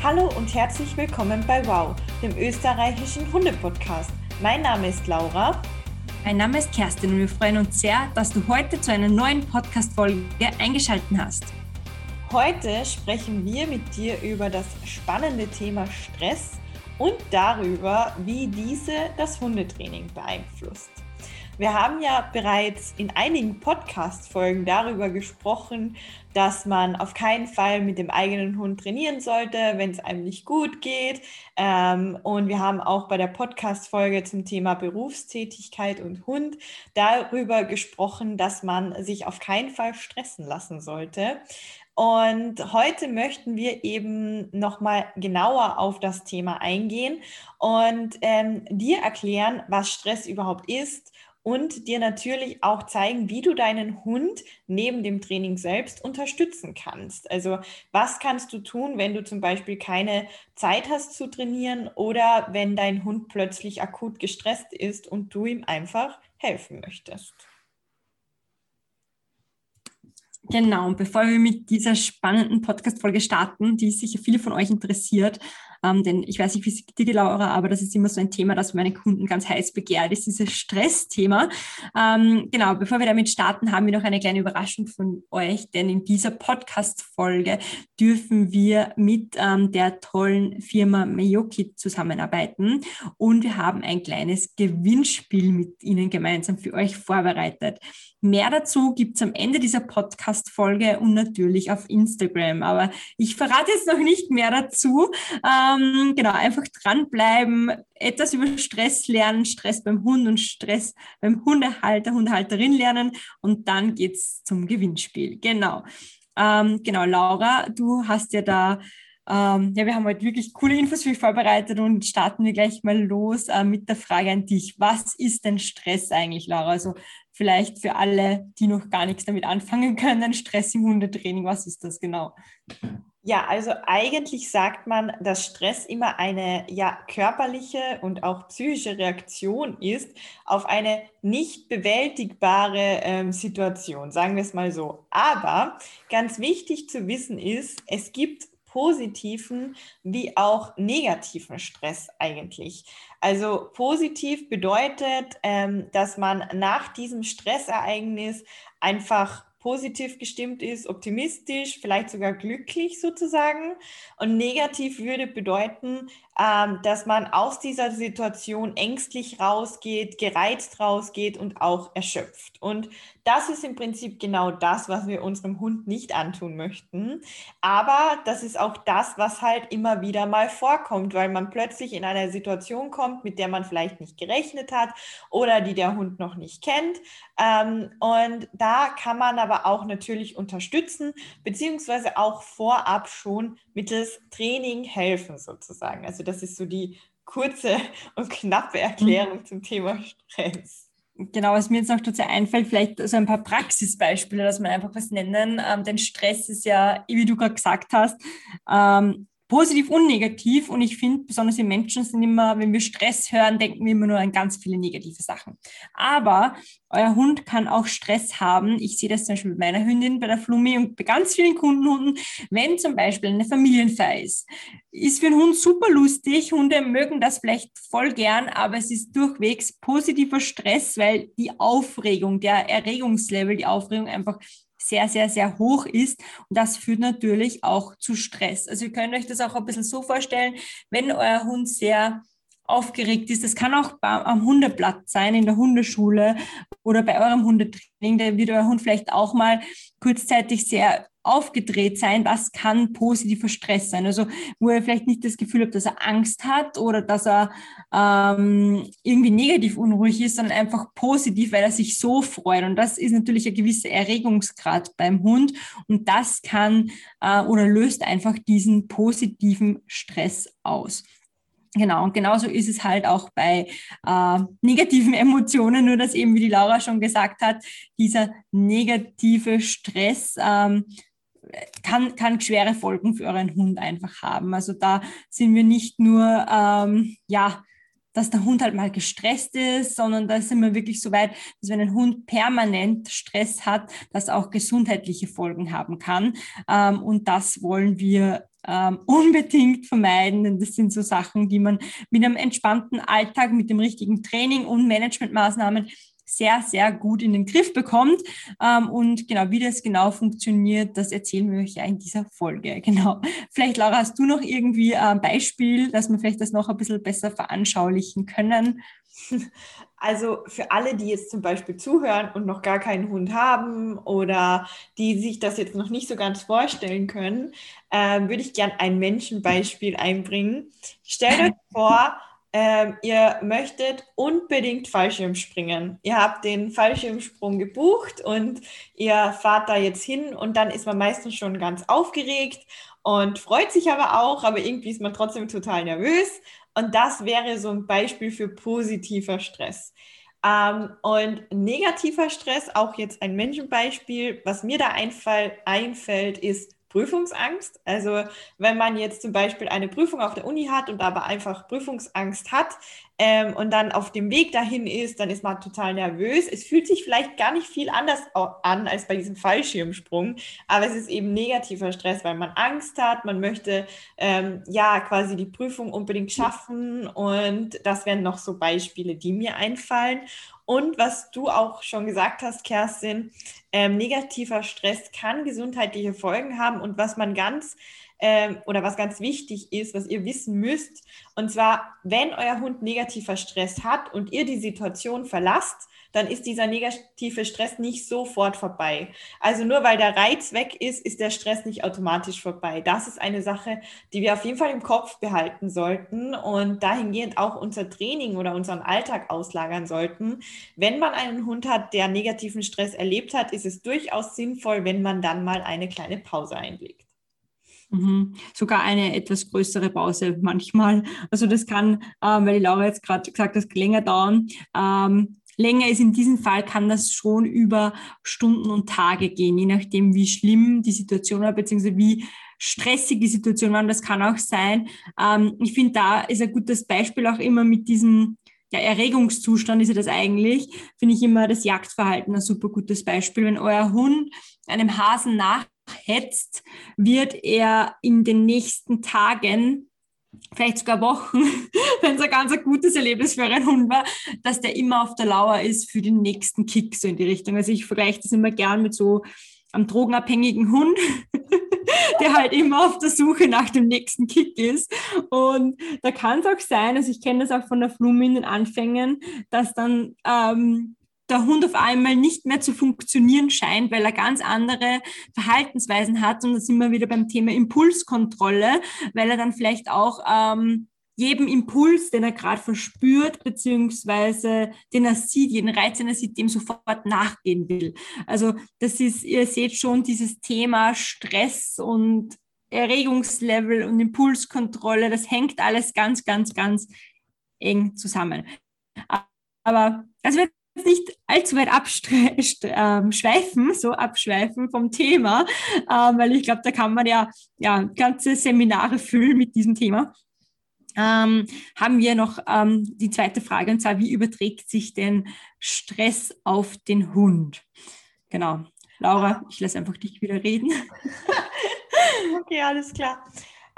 Hallo und herzlich willkommen bei Wow, dem österreichischen Hundepodcast. Mein Name ist Laura. Mein Name ist Kerstin und wir freuen uns sehr, dass du heute zu einer neuen Podcast-Folge eingeschaltet hast. Heute sprechen wir mit dir über das spannende Thema Stress und darüber, wie diese das Hundetraining beeinflusst. Wir haben ja bereits in einigen Podcast-Folgen darüber gesprochen, dass man auf keinen Fall mit dem eigenen Hund trainieren sollte, wenn es einem nicht gut geht. Ähm, und wir haben auch bei der Podcast-Folge zum Thema Berufstätigkeit und Hund darüber gesprochen, dass man sich auf keinen Fall stressen lassen sollte. Und heute möchten wir eben nochmal genauer auf das Thema eingehen und ähm, dir erklären, was Stress überhaupt ist und dir natürlich auch zeigen, wie du deinen Hund neben dem Training selbst unterstützen kannst. Also was kannst du tun, wenn du zum Beispiel keine Zeit hast zu trainieren oder wenn dein Hund plötzlich akut gestresst ist und du ihm einfach helfen möchtest. Genau, und bevor wir mit dieser spannenden Podcast-Folge starten, die sicher viele von euch interessiert, ähm, denn ich weiß nicht, wie es dir geht, Laura, aber das ist immer so ein Thema, das meine Kunden ganz heiß begehrt, ist dieses Stressthema. Ähm, genau, bevor wir damit starten, haben wir noch eine kleine Überraschung von euch, denn in dieser Podcast-Folge dürfen wir mit ähm, der tollen Firma Meyoki zusammenarbeiten und wir haben ein kleines Gewinnspiel mit Ihnen gemeinsam für euch vorbereitet. Mehr dazu gibt es am Ende dieser Podcast-Folge und natürlich auf Instagram. Aber ich verrate jetzt noch nicht mehr dazu. Ähm, genau, einfach dranbleiben, etwas über Stress lernen, Stress beim Hund und Stress beim Hundehalter, Hundehalterin lernen und dann geht's zum Gewinnspiel. Genau. Ähm, genau, Laura, du hast ja da ähm, ja, wir haben heute wirklich coole Infos für euch vorbereitet und starten wir gleich mal los äh, mit der Frage an dich. Was ist denn Stress eigentlich, Laura? Also vielleicht für alle, die noch gar nichts damit anfangen können, Stress im Hundetraining, was ist das genau? Ja, also eigentlich sagt man, dass Stress immer eine ja, körperliche und auch psychische Reaktion ist auf eine nicht bewältigbare ähm, Situation, sagen wir es mal so. Aber ganz wichtig zu wissen ist, es gibt positiven wie auch negativen Stress eigentlich. Also positiv bedeutet, ähm, dass man nach diesem Stressereignis einfach positiv gestimmt ist, optimistisch, vielleicht sogar glücklich sozusagen. Und negativ würde bedeuten, ähm, dass man aus dieser Situation ängstlich rausgeht, gereizt rausgeht und auch erschöpft. Und das ist im Prinzip genau das, was wir unserem Hund nicht antun möchten. Aber das ist auch das, was halt immer wieder mal vorkommt, weil man plötzlich in eine Situation kommt, mit der man vielleicht nicht gerechnet hat oder die der Hund noch nicht kennt. Ähm, und da kann man aber auch natürlich unterstützen, beziehungsweise auch vorab schon mittels Training helfen sozusagen. Also das ist so die kurze und knappe Erklärung mhm. zum Thema Stress. Genau, was mir jetzt noch dazu einfällt, vielleicht so ein paar Praxisbeispiele, dass man einfach was nennen. Ähm, denn Stress ist ja, wie du gerade gesagt hast, ähm, positiv und negativ. Und ich finde, besonders wir Menschen sind immer, wenn wir Stress hören, denken wir immer nur an ganz viele negative Sachen. Aber euer Hund kann auch Stress haben. Ich sehe das zum Beispiel bei meiner Hündin, bei der Flummi und bei ganz vielen Kundenhunden, wenn zum Beispiel eine Familienfeier ist. Ist für einen Hund super lustig. Hunde mögen das vielleicht voll gern, aber es ist durchwegs positiver Stress, weil die Aufregung, der Erregungslevel, die Aufregung einfach sehr, sehr, sehr hoch ist. Und das führt natürlich auch zu Stress. Also ihr könnt euch das auch ein bisschen so vorstellen, wenn euer Hund sehr aufgeregt ist. Das kann auch am Hundeplatz sein, in der Hundeschule oder bei eurem Hundetraining. Da wird euer Hund vielleicht auch mal kurzzeitig sehr aufgedreht sein, das kann positiver Stress sein. Also wo er vielleicht nicht das Gefühl hat, dass er Angst hat oder dass er ähm, irgendwie negativ unruhig ist, sondern einfach positiv, weil er sich so freut. Und das ist natürlich ein gewisser Erregungsgrad beim Hund. Und das kann äh, oder löst einfach diesen positiven Stress aus. Genau, und genauso ist es halt auch bei äh, negativen Emotionen, nur dass eben, wie die Laura schon gesagt hat, dieser negative Stress ähm, kann, kann schwere Folgen für euren Hund einfach haben. Also da sind wir nicht nur, ähm, ja, dass der Hund halt mal gestresst ist, sondern da sind wir wirklich so weit, dass wenn ein Hund permanent Stress hat, das auch gesundheitliche Folgen haben kann. Ähm, und das wollen wir ähm, unbedingt vermeiden, denn das sind so Sachen, die man mit einem entspannten Alltag, mit dem richtigen Training und Managementmaßnahmen sehr, sehr gut in den Griff bekommt. Ähm, und genau, wie das genau funktioniert, das erzählen wir euch ja in dieser Folge. Genau. Vielleicht, Laura, hast du noch irgendwie ein Beispiel, dass wir vielleicht das noch ein bisschen besser veranschaulichen können? Also für alle, die jetzt zum Beispiel zuhören und noch gar keinen Hund haben oder die sich das jetzt noch nicht so ganz vorstellen können, äh, würde ich gern ein Menschenbeispiel einbringen. Stellt euch vor, ähm, ihr möchtet unbedingt Fallschirm springen. Ihr habt den Fallschirmsprung gebucht und ihr fahrt da jetzt hin und dann ist man meistens schon ganz aufgeregt und freut sich aber auch, aber irgendwie ist man trotzdem total nervös. Und das wäre so ein Beispiel für positiver Stress. Ähm, und negativer Stress, auch jetzt ein Menschenbeispiel, was mir da einfall, einfällt, ist Prüfungsangst. Also wenn man jetzt zum Beispiel eine Prüfung auf der Uni hat und aber einfach Prüfungsangst hat ähm, und dann auf dem Weg dahin ist, dann ist man total nervös. Es fühlt sich vielleicht gar nicht viel anders an als bei diesem Fallschirmsprung, aber es ist eben negativer Stress, weil man Angst hat, man möchte ähm, ja quasi die Prüfung unbedingt schaffen und das wären noch so Beispiele, die mir einfallen. Und was du auch schon gesagt hast, Kerstin, ähm, negativer Stress kann gesundheitliche Folgen haben. Und was man ganz ähm, oder was ganz wichtig ist, was ihr wissen müsst, und zwar, wenn euer Hund negativer Stress hat und ihr die Situation verlasst, dann ist dieser negative Stress nicht sofort vorbei. Also nur weil der Reiz weg ist, ist der Stress nicht automatisch vorbei. Das ist eine Sache, die wir auf jeden Fall im Kopf behalten sollten und dahingehend auch unser Training oder unseren Alltag auslagern sollten. Wenn man einen Hund hat, der negativen Stress erlebt hat, ist es durchaus sinnvoll, wenn man dann mal eine kleine Pause einlegt. Mhm. Sogar eine etwas größere Pause manchmal. Also das kann, ähm, weil die Laura jetzt gerade gesagt hat, länger dauern. Ähm, länger ist in diesem Fall, kann das schon über Stunden und Tage gehen, je nachdem, wie schlimm die Situation war, beziehungsweise wie stressig die Situation war. Und das kann auch sein. Ähm, ich finde, da ist ein gutes Beispiel auch immer mit diesem ja, Erregungszustand ist ja das eigentlich, finde ich immer das Jagdverhalten ein super gutes Beispiel. Wenn euer Hund einem Hasen nachhetzt, wird er in den nächsten Tagen vielleicht sogar Wochen, wenn es ein ganz ein gutes Erlebnis für einen Hund war, dass der immer auf der Lauer ist für den nächsten Kick, so in die Richtung. Also ich vergleiche das immer gern mit so einem drogenabhängigen Hund, der halt immer auf der Suche nach dem nächsten Kick ist. Und da kann es auch sein, also ich kenne das auch von der Flume in den Anfängen, dass dann ähm, der Hund auf einmal nicht mehr zu funktionieren scheint, weil er ganz andere Verhaltensweisen hat. Und da sind wir wieder beim Thema Impulskontrolle, weil er dann vielleicht auch ähm, jedem Impuls, den er gerade verspürt, beziehungsweise den er sieht, jeden Reiz, den er sieht, dem sofort nachgehen will. Also das ist, ihr seht schon dieses Thema Stress und Erregungslevel und Impulskontrolle, das hängt alles ganz, ganz, ganz eng zusammen. Aber also wir nicht allzu weit abschweifen, ähm, so abschweifen vom Thema, ähm, weil ich glaube, da kann man ja, ja ganze Seminare füllen mit diesem Thema. Ähm, haben wir noch ähm, die zweite Frage, und zwar, wie überträgt sich denn Stress auf den Hund? Genau. Laura, ich lasse einfach dich wieder reden. okay, alles klar.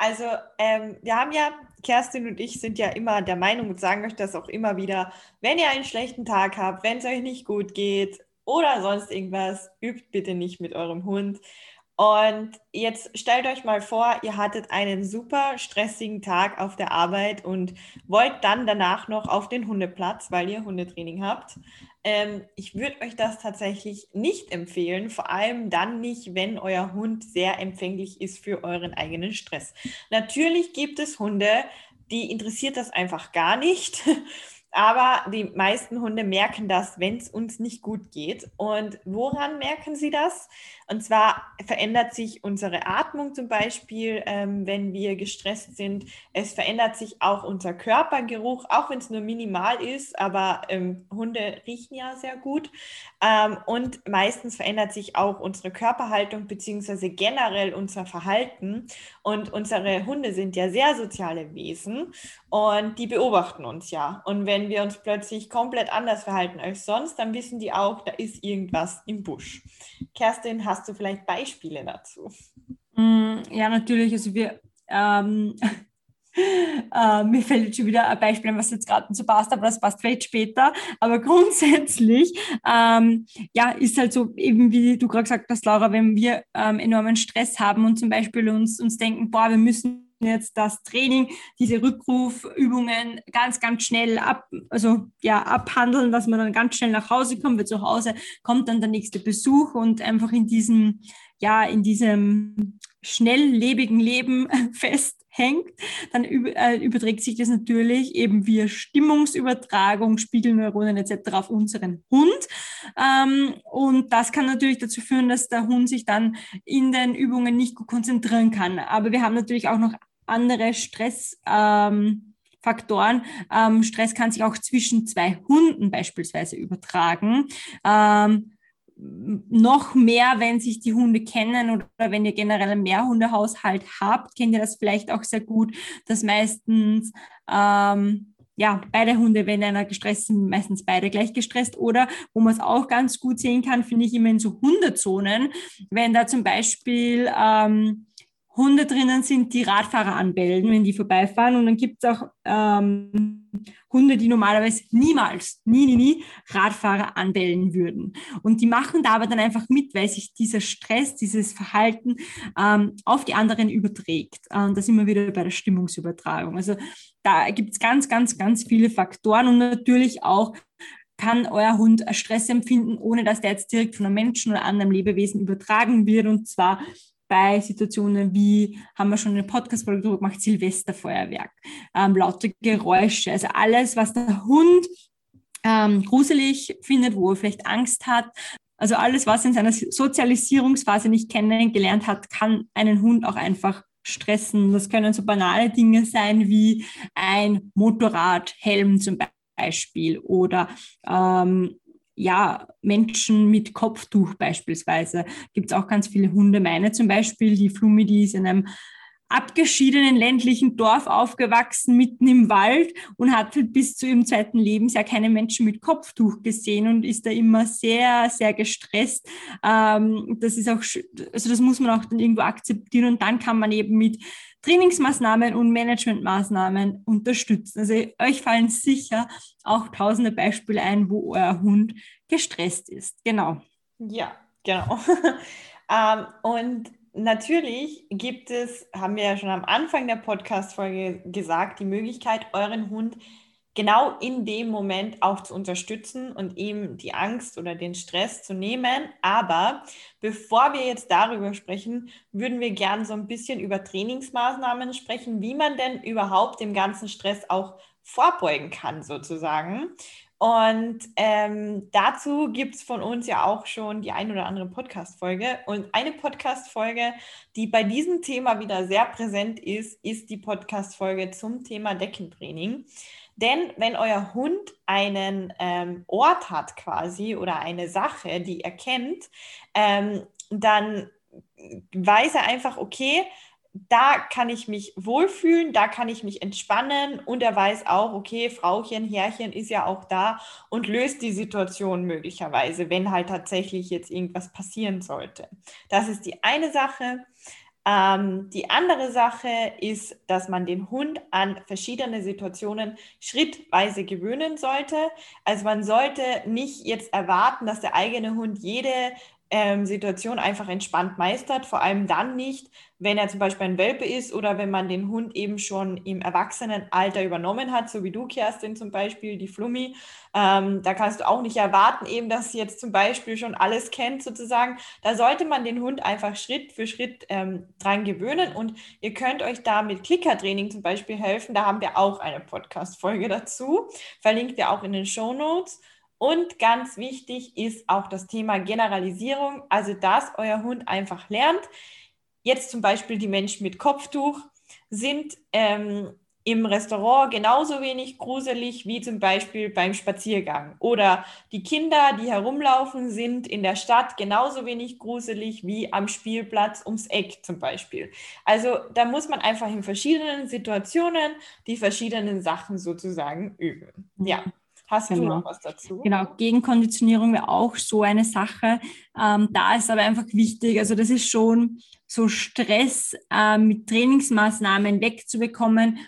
Also ähm, wir haben ja, Kerstin und ich sind ja immer der Meinung und sagen euch das auch immer wieder, wenn ihr einen schlechten Tag habt, wenn es euch nicht gut geht oder sonst irgendwas, übt bitte nicht mit eurem Hund. Und jetzt stellt euch mal vor, ihr hattet einen super stressigen Tag auf der Arbeit und wollt dann danach noch auf den Hundeplatz, weil ihr Hundetraining habt. Ähm, ich würde euch das tatsächlich nicht empfehlen, vor allem dann nicht, wenn euer Hund sehr empfänglich ist für euren eigenen Stress. Natürlich gibt es Hunde, die interessiert das einfach gar nicht. Aber die meisten Hunde merken das, wenn es uns nicht gut geht. Und woran merken sie das? Und zwar verändert sich unsere Atmung zum Beispiel, ähm, wenn wir gestresst sind. Es verändert sich auch unser Körpergeruch, auch wenn es nur minimal ist, aber ähm, Hunde riechen ja sehr gut. Ähm, und meistens verändert sich auch unsere Körperhaltung beziehungsweise generell unser Verhalten. Und unsere Hunde sind ja sehr soziale Wesen. Und die beobachten uns ja. Und wenn wir uns plötzlich komplett anders verhalten als sonst, dann wissen die auch, da ist irgendwas im Busch. Kerstin, hast du vielleicht Beispiele dazu? Mm, ja, natürlich. Also wir, ähm, äh, mir fällt jetzt schon wieder ein Beispiel, was jetzt gerade so passt, aber das passt vielleicht später. Aber grundsätzlich, ähm, ja, ist halt so, eben wie du gerade gesagt hast, Laura, wenn wir ähm, enormen Stress haben und zum Beispiel uns, uns denken, boah, wir müssen jetzt das Training, diese Rückrufübungen ganz, ganz schnell ab, also ja, abhandeln, dass man dann ganz schnell nach Hause kommt, weil zu Hause kommt dann der nächste Besuch und einfach in diesem, ja, in diesem schnelllebigen Leben festhängt, dann äh, überträgt sich das natürlich eben via Stimmungsübertragung, Spiegelneuronen etc. auf unseren Hund. Ähm, und das kann natürlich dazu führen, dass der Hund sich dann in den Übungen nicht gut konzentrieren kann. Aber wir haben natürlich auch noch andere Stressfaktoren. Ähm, ähm, Stress kann sich auch zwischen zwei Hunden beispielsweise übertragen. Ähm, noch mehr, wenn sich die Hunde kennen oder wenn ihr generell einen Mehrhundehaushalt habt, kennt ihr das vielleicht auch sehr gut, dass meistens ähm, ja, beide Hunde, wenn einer gestresst sind, meistens beide gleich gestresst. Oder wo man es auch ganz gut sehen kann, finde ich immer in so Hundezonen, wenn da zum Beispiel ähm, Hunde drinnen sind, die Radfahrer anbellen, wenn die vorbeifahren. Und dann gibt es auch ähm, Hunde, die normalerweise niemals, nie, nie, nie Radfahrer anbellen würden. Und die machen da aber dann einfach mit, weil sich dieser Stress, dieses Verhalten ähm, auf die anderen überträgt. Und das immer wieder bei der Stimmungsübertragung. Also da gibt es ganz, ganz, ganz viele Faktoren und natürlich auch kann euer Hund Stress empfinden, ohne dass der jetzt direkt von einem Menschen oder anderem Lebewesen übertragen wird. Und zwar bei Situationen wie, haben wir schon eine Podcast-Folge drüber gemacht, Silvesterfeuerwerk, ähm, laute Geräusche, also alles, was der Hund ähm, gruselig findet, wo er vielleicht Angst hat. Also alles, was er in seiner Sozialisierungsphase nicht kennengelernt hat, kann einen Hund auch einfach stressen. Das können so banale Dinge sein wie ein Motorradhelm zum Beispiel oder ähm, ja, Menschen mit Kopftuch beispielsweise. Gibt es auch ganz viele Hunde. Meine zum Beispiel, die Flumi, die ist in einem abgeschiedenen ländlichen Dorf aufgewachsen, mitten im Wald und hat halt bis zu ihrem zweiten Lebensjahr keine Menschen mit Kopftuch gesehen und ist da immer sehr, sehr gestresst. Ähm, das ist auch, also das muss man auch dann irgendwo akzeptieren und dann kann man eben mit Trainingsmaßnahmen und Managementmaßnahmen unterstützen. Also euch fallen sicher auch tausende Beispiele ein, wo euer Hund gestresst ist. Genau. Ja, genau. ähm, und natürlich gibt es, haben wir ja schon am Anfang der Podcast-Folge gesagt, die Möglichkeit, euren Hund genau in dem Moment auch zu unterstützen und ihm die Angst oder den Stress zu nehmen. Aber bevor wir jetzt darüber sprechen, würden wir gern so ein bisschen über Trainingsmaßnahmen sprechen, wie man denn überhaupt dem ganzen Stress auch vorbeugen kann, sozusagen. Und ähm, dazu gibt es von uns ja auch schon die ein oder andere Podcast-Folge. Und eine Podcast-Folge, die bei diesem Thema wieder sehr präsent ist, ist die Podcast-Folge zum Thema Deckentraining. Denn wenn euer Hund einen ähm, Ort hat quasi oder eine Sache, die er kennt, ähm, dann weiß er einfach, okay, da kann ich mich wohlfühlen, da kann ich mich entspannen und er weiß auch, okay, Frauchen, Herrchen ist ja auch da und löst die Situation möglicherweise, wenn halt tatsächlich jetzt irgendwas passieren sollte. Das ist die eine Sache. Ähm, die andere Sache ist, dass man den Hund an verschiedene Situationen schrittweise gewöhnen sollte. Also man sollte nicht jetzt erwarten, dass der eigene Hund jede ähm, Situation einfach entspannt meistert, vor allem dann nicht, wenn er zum Beispiel ein Welpe ist oder wenn man den Hund eben schon im Erwachsenenalter übernommen hat, so wie du, Kerstin zum Beispiel, die Flummi. Ähm, da kannst du auch nicht erwarten, eben, dass sie jetzt zum Beispiel schon alles kennt, sozusagen. Da sollte man den Hund einfach Schritt für Schritt ähm, dran gewöhnen und ihr könnt euch da mit Klickertraining zum Beispiel helfen. Da haben wir auch eine Podcast-Folge dazu. Verlinkt ihr auch in den Show Notes. Und ganz wichtig ist auch das Thema Generalisierung, also dass euer Hund einfach lernt. Jetzt zum Beispiel die Menschen mit Kopftuch sind ähm, im Restaurant genauso wenig gruselig wie zum Beispiel beim Spaziergang. Oder die Kinder, die herumlaufen, sind in der Stadt genauso wenig gruselig wie am Spielplatz ums Eck zum Beispiel. Also da muss man einfach in verschiedenen Situationen die verschiedenen Sachen sozusagen üben. Ja. Hast genau. du noch was dazu? Genau, Gegenkonditionierung wäre auch so eine Sache. Ähm, da ist aber einfach wichtig, also das ist schon so Stress äh, mit Trainingsmaßnahmen wegzubekommen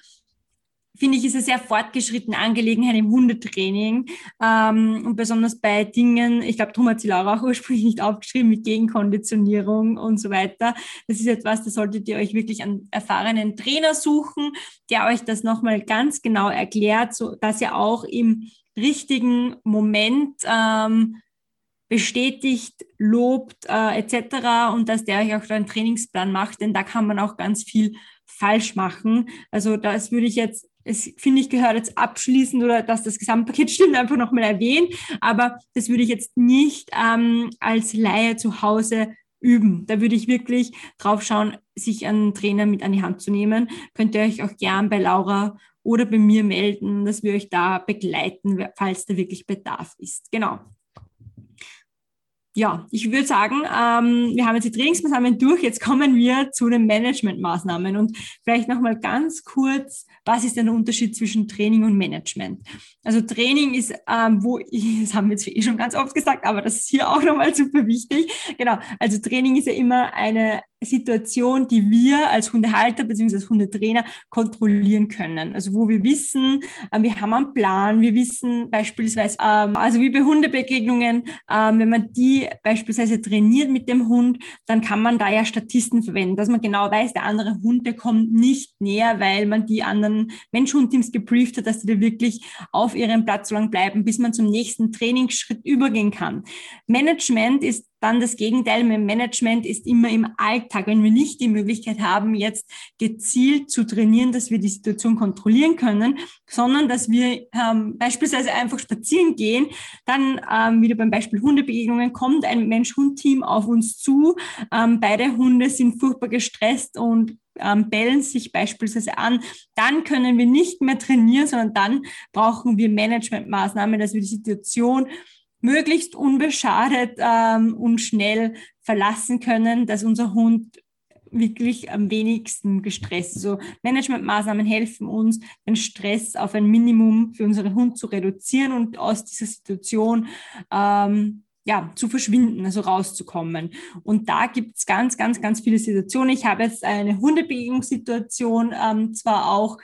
finde ich, ist eine sehr fortgeschrittene Angelegenheit im Hundetraining. Ähm, und besonders bei Dingen, ich glaube, darum hat sie Laura auch ursprünglich nicht aufgeschrieben, mit Gegenkonditionierung und so weiter. Das ist etwas, da solltet ihr euch wirklich einen erfahrenen Trainer suchen, der euch das nochmal ganz genau erklärt, so dass ihr auch im richtigen Moment ähm, bestätigt, lobt äh, etc. und dass der euch auch einen Trainingsplan macht, denn da kann man auch ganz viel falsch machen. Also das würde ich jetzt es finde ich gehört jetzt abschließend oder dass das Gesamtpaket stimmt, einfach nochmal erwähnen. Aber das würde ich jetzt nicht ähm, als Laie zu Hause üben. Da würde ich wirklich drauf schauen, sich einen Trainer mit an die Hand zu nehmen. Könnt ihr euch auch gern bei Laura oder bei mir melden, dass wir euch da begleiten, falls da wirklich Bedarf ist. Genau ja, ich würde sagen, ähm, wir haben jetzt die Trainingsmaßnahmen durch. Jetzt kommen wir zu den Managementmaßnahmen und vielleicht nochmal ganz kurz, was ist denn der Unterschied zwischen Training und Management? Also Training ist, ähm, wo das haben wir jetzt eh schon ganz oft gesagt, aber das ist hier auch nochmal super wichtig. Genau, also Training ist ja immer eine Situation, die wir als Hundehalter bzw. Hundetrainer kontrollieren können. Also wo wir wissen, äh, wir haben einen Plan, wir wissen beispielsweise, ähm, also wie bei Hundebegegnungen, ähm, wenn man die beispielsweise trainiert mit dem Hund, dann kann man da ja Statisten verwenden, dass man genau weiß, der andere Hund, der kommt nicht näher, weil man die anderen Mensch-Hund-Teams gebrieft hat, dass die da wirklich auf ihrem Platz so lang bleiben, bis man zum nächsten Trainingsschritt übergehen kann. Management ist dann das Gegenteil mit Management ist immer im Alltag, wenn wir nicht die Möglichkeit haben, jetzt gezielt zu trainieren, dass wir die Situation kontrollieren können, sondern dass wir ähm, beispielsweise einfach spazieren gehen, dann ähm, wieder beim Beispiel Hundebegegnungen kommt ein Mensch-Hund-Team auf uns zu. Ähm, beide Hunde sind furchtbar gestresst und ähm, bellen sich beispielsweise an, dann können wir nicht mehr trainieren, sondern dann brauchen wir Managementmaßnahmen, dass wir die Situation möglichst unbeschadet ähm, und schnell verlassen können, dass unser Hund wirklich am wenigsten gestresst. Also Managementmaßnahmen helfen uns, den Stress auf ein Minimum für unseren Hund zu reduzieren und aus dieser Situation ähm, ja, zu verschwinden, also rauszukommen. Und da gibt es ganz, ganz, ganz viele Situationen. Ich habe jetzt eine Hundebegegnungssituation ähm, zwar auch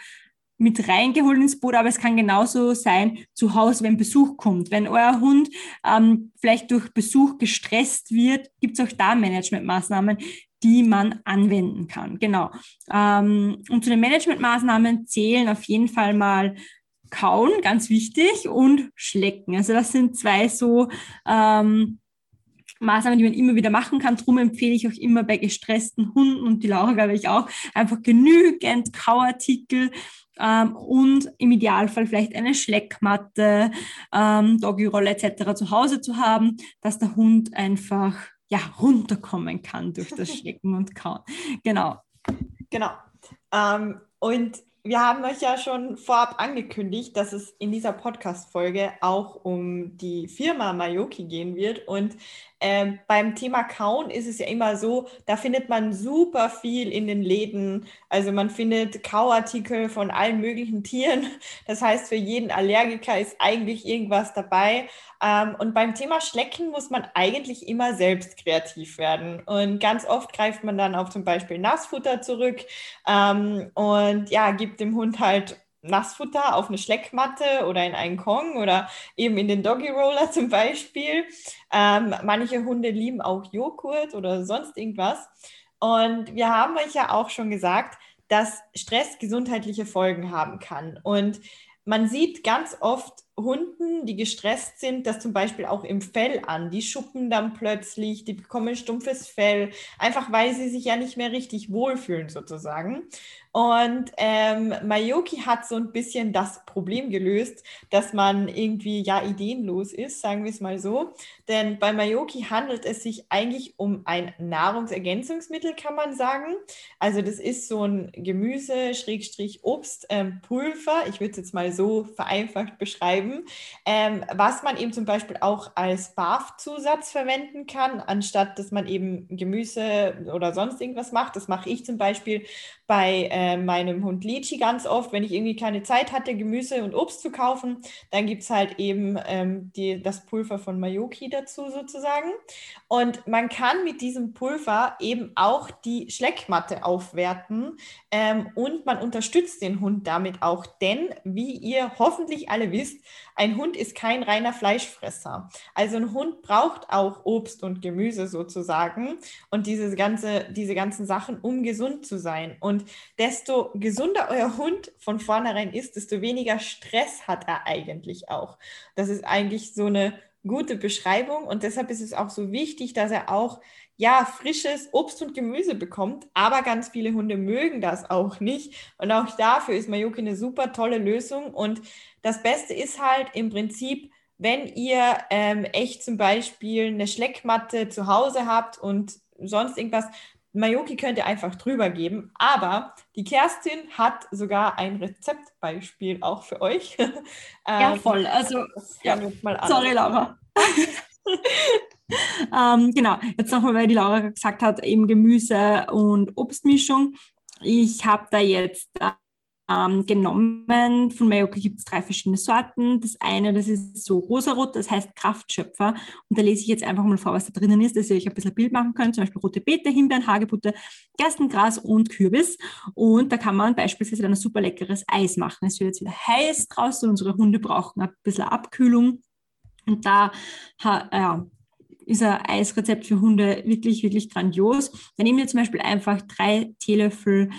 mit reingeholt ins Boot, aber es kann genauso sein zu Hause, wenn Besuch kommt. Wenn euer Hund ähm, vielleicht durch Besuch gestresst wird, gibt es auch da Managementmaßnahmen, die man anwenden kann. Genau. Ähm, und zu den Managementmaßnahmen zählen auf jeden Fall mal Kauen, ganz wichtig, und Schlecken. Also das sind zwei so ähm, Maßnahmen, die man immer wieder machen kann. Darum empfehle ich auch immer bei gestressten Hunden und die Laura, glaube ich, auch, einfach genügend Kauartikel ähm, und im Idealfall vielleicht eine Schleckmatte, ähm, Doggyrolle etc. zu Hause zu haben, dass der Hund einfach ja, runterkommen kann durch das Schlecken und Kauen. Genau. Genau. Ähm, und wir haben euch ja schon vorab angekündigt, dass es in dieser Podcast-Folge auch um die Firma Mayoki gehen wird. Und ähm, beim Thema Kauen ist es ja immer so, da findet man super viel in den Läden. Also man findet Kauartikel von allen möglichen Tieren. Das heißt, für jeden Allergiker ist eigentlich irgendwas dabei. Ähm, und beim Thema Schlecken muss man eigentlich immer selbst kreativ werden. Und ganz oft greift man dann auf zum Beispiel Nassfutter zurück ähm, und ja, gibt dem Hund halt Nassfutter auf eine Schleckmatte oder in einen Kong oder eben in den Doggy Roller zum Beispiel. Ähm, manche Hunde lieben auch Joghurt oder sonst irgendwas. Und wir haben euch ja auch schon gesagt, dass Stress gesundheitliche Folgen haben kann. Und man sieht ganz oft Hunden, die gestresst sind, das zum Beispiel auch im Fell an. Die schuppen dann plötzlich, die bekommen stumpfes Fell, einfach weil sie sich ja nicht mehr richtig wohlfühlen sozusagen. Und ähm, Mayoki hat so ein bisschen das Problem gelöst, dass man irgendwie ja ideenlos ist, sagen wir es mal so. Denn bei Mayoki handelt es sich eigentlich um ein Nahrungsergänzungsmittel, kann man sagen. Also das ist so ein Gemüse, Schrägstrich Obst, ähm, Pulver, ich würde es jetzt mal so vereinfacht beschreiben, ähm, was man eben zum Beispiel auch als BAF-Zusatz verwenden kann, anstatt dass man eben Gemüse oder sonst irgendwas macht. Das mache ich zum Beispiel bei äh, meinem Hund Lichi ganz oft, wenn ich irgendwie keine Zeit hatte, Gemüse und Obst zu kaufen, dann gibt es halt eben ähm, die, das Pulver von Mayoki dazu sozusagen. Und man kann mit diesem Pulver eben auch die Schleckmatte aufwerten ähm, und man unterstützt den Hund damit auch, denn wie ihr hoffentlich alle wisst, ein Hund ist kein reiner Fleischfresser. Also ein Hund braucht auch Obst und Gemüse sozusagen und diese, ganze, diese ganzen Sachen, um gesund zu sein. Und desto gesunder euer Hund von vornherein ist, desto weniger Stress hat er eigentlich auch. Das ist eigentlich so eine gute Beschreibung. Und deshalb ist es auch so wichtig, dass er auch ja frisches Obst und Gemüse bekommt, aber ganz viele Hunde mögen das auch nicht. Und auch dafür ist Mayoki eine super tolle Lösung. Und das Beste ist halt im Prinzip, wenn ihr ähm, echt zum Beispiel eine Schleckmatte zu Hause habt und sonst irgendwas, Mayoki könnt ihr einfach drüber geben, aber die Kerstin hat sogar ein Rezeptbeispiel auch für euch. ja, ähm, voll. Also, ja. sorry, Laura. ähm, genau, jetzt nochmal, weil die Laura gesagt hat, eben Gemüse- und Obstmischung. Ich habe da jetzt ähm, genommen. Von Mayoka gibt es drei verschiedene Sorten. Das eine, das ist so rosarot, das heißt Kraftschöpfer. Und da lese ich jetzt einfach mal vor, was da drinnen ist, dass ihr euch ein bisschen ein Bild machen könnt. Zum Beispiel rote Beete, Himbeeren, Hagebutte, Gerstengras und Kürbis. Und da kann man beispielsweise dann ein super leckeres Eis machen. Es wird jetzt wieder heiß draußen. Unsere Hunde brauchen ein bisschen Abkühlung. Und da ja, ist ein Eisrezept für Hunde wirklich, wirklich grandios. Dann nehmen wir zum Beispiel einfach drei Teelöffel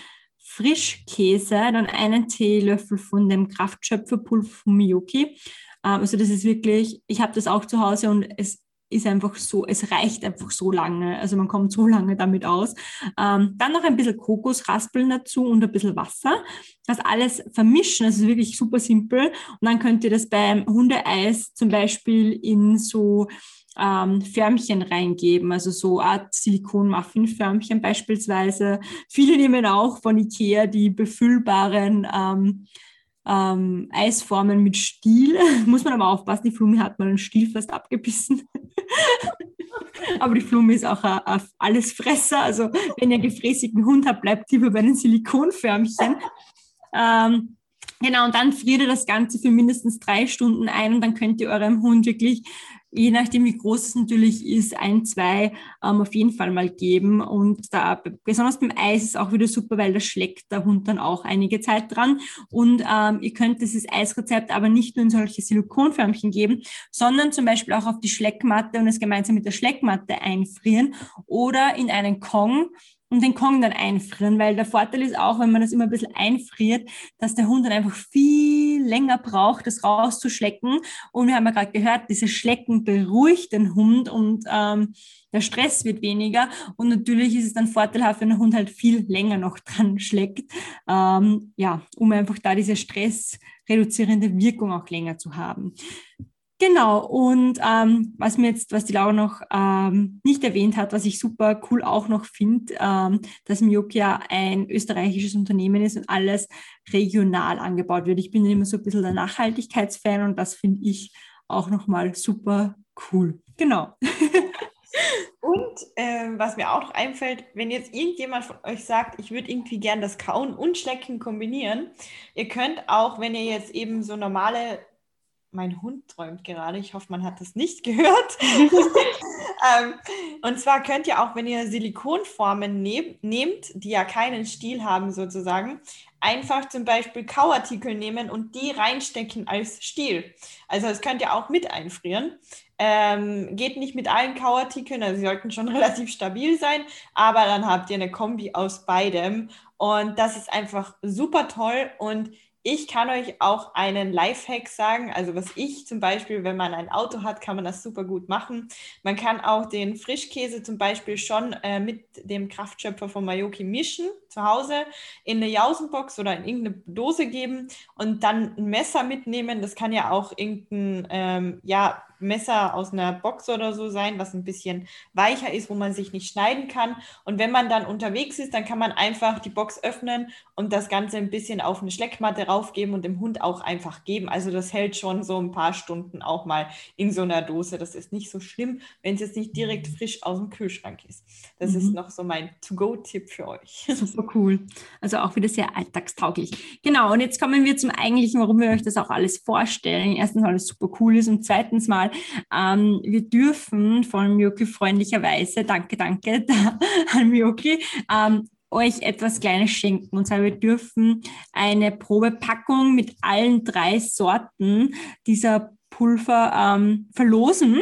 Frischkäse, dann einen Teelöffel von dem Kraftschöpferpulver von Miyuki. Ähm, also das ist wirklich, ich habe das auch zu Hause und es ist einfach so, es reicht einfach so lange. Also man kommt so lange damit aus. Ähm, dann noch ein bisschen Kokosraspeln dazu und ein bisschen Wasser. Das alles vermischen, das ist wirklich super simpel. Und dann könnt ihr das beim Hundeeis zum Beispiel in so ähm, Förmchen reingeben, also so Art Silikon-Muffin-Förmchen beispielsweise. Viele nehmen auch von Ikea die befüllbaren ähm, ähm, Eisformen mit Stiel. Muss man aber aufpassen, die Flumi hat mal einen Stiel fast abgebissen. aber die Flumi ist auch ein, ein Allesfresser. Also wenn ihr gefräßigen Hund habt, bleibt lieber bei den Silikonförmchen. Ähm, Genau, und dann friert ihr das Ganze für mindestens drei Stunden ein und dann könnt ihr eurem Hund wirklich je nachdem, wie groß es natürlich ist, ein, zwei ähm, auf jeden Fall mal geben. Und da, besonders beim Eis ist auch wieder super, weil da schlägt der Hund dann auch einige Zeit dran. Und ähm, ihr könnt dieses Eisrezept aber nicht nur in solche Silikonförmchen geben, sondern zum Beispiel auch auf die Schleckmatte und es gemeinsam mit der Schleckmatte einfrieren oder in einen Kong und den Kong dann einfrieren, weil der Vorteil ist auch, wenn man das immer ein bisschen einfriert, dass der Hund dann einfach viel länger braucht, das rauszuschlecken. Und wir haben ja gerade gehört, dieses Schlecken beruhigt den Hund und ähm, der Stress wird weniger. Und natürlich ist es dann vorteilhaft, wenn der Hund halt viel länger noch dran schleckt, ähm, ja, um einfach da diese stressreduzierende Wirkung auch länger zu haben. Genau, und ähm, was mir jetzt, was die Laura noch ähm, nicht erwähnt hat, was ich super cool auch noch finde, ähm, dass Miokia ein österreichisches Unternehmen ist und alles regional angebaut wird. Ich bin immer so ein bisschen der Nachhaltigkeitsfan und das finde ich auch nochmal super cool. Genau. Und ähm, was mir auch noch einfällt, wenn jetzt irgendjemand von euch sagt, ich würde irgendwie gern das Kauen und Schlecken kombinieren, ihr könnt auch, wenn ihr jetzt eben so normale mein Hund träumt gerade. Ich hoffe, man hat das nicht gehört. ähm, und zwar könnt ihr auch, wenn ihr Silikonformen nehm, nehmt, die ja keinen Stiel haben sozusagen, einfach zum Beispiel Kauartikel nehmen und die reinstecken als Stiel. Also das könnt ihr auch mit einfrieren. Ähm, geht nicht mit allen Kauartikeln, also sie sollten schon relativ stabil sein, aber dann habt ihr eine Kombi aus beidem und das ist einfach super toll und Ich kann euch auch einen Lifehack sagen. Also was ich zum Beispiel, wenn man ein Auto hat, kann man das super gut machen. Man kann auch den Frischkäse zum Beispiel schon äh, mit dem Kraftschöpfer von Mayoki mischen zu Hause in eine Jausenbox oder in irgendeine Dose geben und dann ein Messer mitnehmen. Das kann ja auch irgendein ähm, ja, Messer aus einer Box oder so sein, was ein bisschen weicher ist, wo man sich nicht schneiden kann. Und wenn man dann unterwegs ist, dann kann man einfach die Box öffnen und das Ganze ein bisschen auf eine Schleckmatte raufgeben und dem Hund auch einfach geben. Also das hält schon so ein paar Stunden auch mal in so einer Dose. Das ist nicht so schlimm, wenn es jetzt nicht direkt frisch aus dem Kühlschrank ist. Das mhm. ist noch so mein To-Go-Tipp für euch. Super cool. Also auch wieder sehr alltagstauglich. Genau, und jetzt kommen wir zum eigentlichen, warum wir euch das auch alles vorstellen. Erstens, weil es super cool ist und zweitens mal, ähm, wir dürfen von Mioki freundlicherweise, danke, danke an Mioki, ähm, euch etwas Kleines schenken. Und zwar, wir dürfen eine Probepackung mit allen drei Sorten dieser Pulver ähm, verlosen.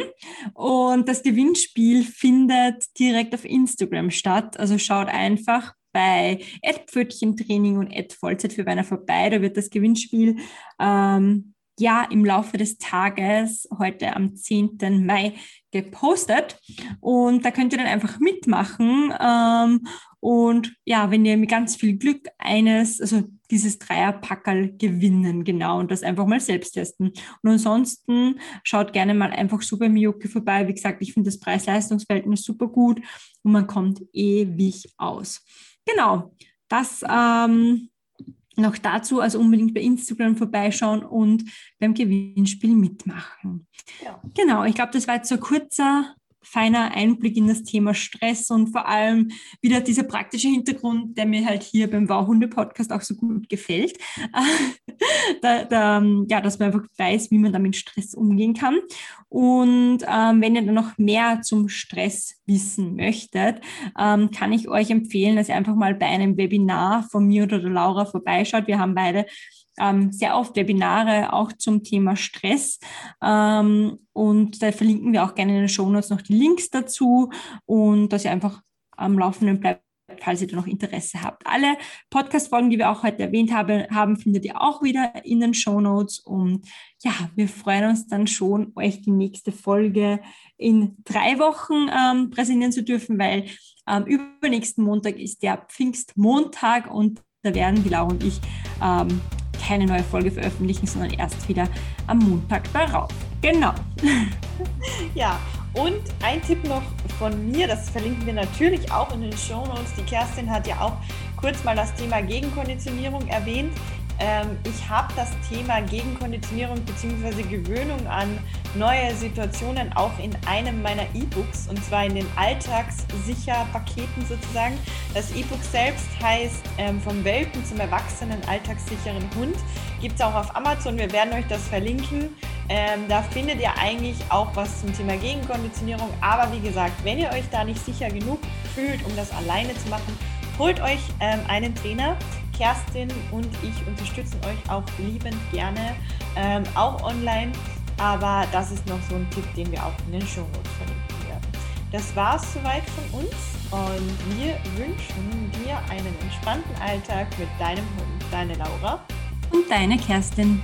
Und das Gewinnspiel findet direkt auf Instagram statt. Also schaut einfach bei Pfötchentraining und Vollzeit für Weiner vorbei. Da wird das Gewinnspiel ähm, ja im Laufe des Tages, heute am 10. Mai, gepostet. Und da könnt ihr dann einfach mitmachen. Ähm, und ja, wenn ihr mit ganz viel Glück eines, also dieses Dreierpackerl gewinnen, genau, und das einfach mal selbst testen. Und ansonsten schaut gerne mal einfach so bei Miyoki vorbei. Wie gesagt, ich finde das Preis-Leistungs-Verhältnis super gut und man kommt ewig aus. Genau, das ähm, noch dazu, also unbedingt bei Instagram vorbeischauen und beim Gewinnspiel mitmachen. Ja. Genau, ich glaube, das war jetzt so ein kurzer feiner Einblick in das Thema Stress und vor allem wieder dieser praktische Hintergrund, der mir halt hier beim Wauhunde-Podcast auch so gut gefällt. da, da, ja, dass man einfach weiß, wie man damit Stress umgehen kann. Und ähm, wenn ihr dann noch mehr zum Stress wissen möchtet, ähm, kann ich euch empfehlen, dass ihr einfach mal bei einem Webinar von mir oder der Laura vorbeischaut. Wir haben beide ähm, sehr oft Webinare auch zum Thema Stress. Ähm, und da verlinken wir auch gerne in den Shownotes noch die Links dazu und dass ihr einfach am Laufenden bleibt falls ihr da noch Interesse habt. Alle Podcast-Folgen, die wir auch heute erwähnt haben, haben, findet ihr auch wieder in den Show Notes. Und ja, wir freuen uns dann schon, euch die nächste Folge in drei Wochen ähm, präsentieren zu dürfen, weil ähm, übernächsten Montag ist der Pfingstmontag und da werden die Laura und ich ähm, keine neue Folge veröffentlichen, sondern erst wieder am Montag darauf. Genau. Ja, und ein Tipp noch von mir, das verlinken wir natürlich auch in den Show Notes. Die Kerstin hat ja auch kurz mal das Thema Gegenkonditionierung erwähnt. Ähm, ich habe das Thema Gegenkonditionierung bzw. Gewöhnung an neue Situationen auch in einem meiner E-Books und zwar in den Alltagssicher-Paketen sozusagen. Das E-Book selbst heißt ähm, Vom Welpen zum Erwachsenen alltagssicheren Hund. Gibt es auch auf Amazon, wir werden euch das verlinken. Ähm, da findet ihr eigentlich auch was zum Thema Gegenkonditionierung. Aber wie gesagt, wenn ihr euch da nicht sicher genug fühlt, um das alleine zu machen, holt euch ähm, einen Trainer. Kerstin und ich unterstützen euch auch liebend gerne, ähm, auch online. Aber das ist noch so ein Tipp, den wir auch in den Show Notes verlinken werden. Das war es soweit von uns und wir wünschen dir einen entspannten Alltag mit deinem Hund, deine Laura und deine Kerstin.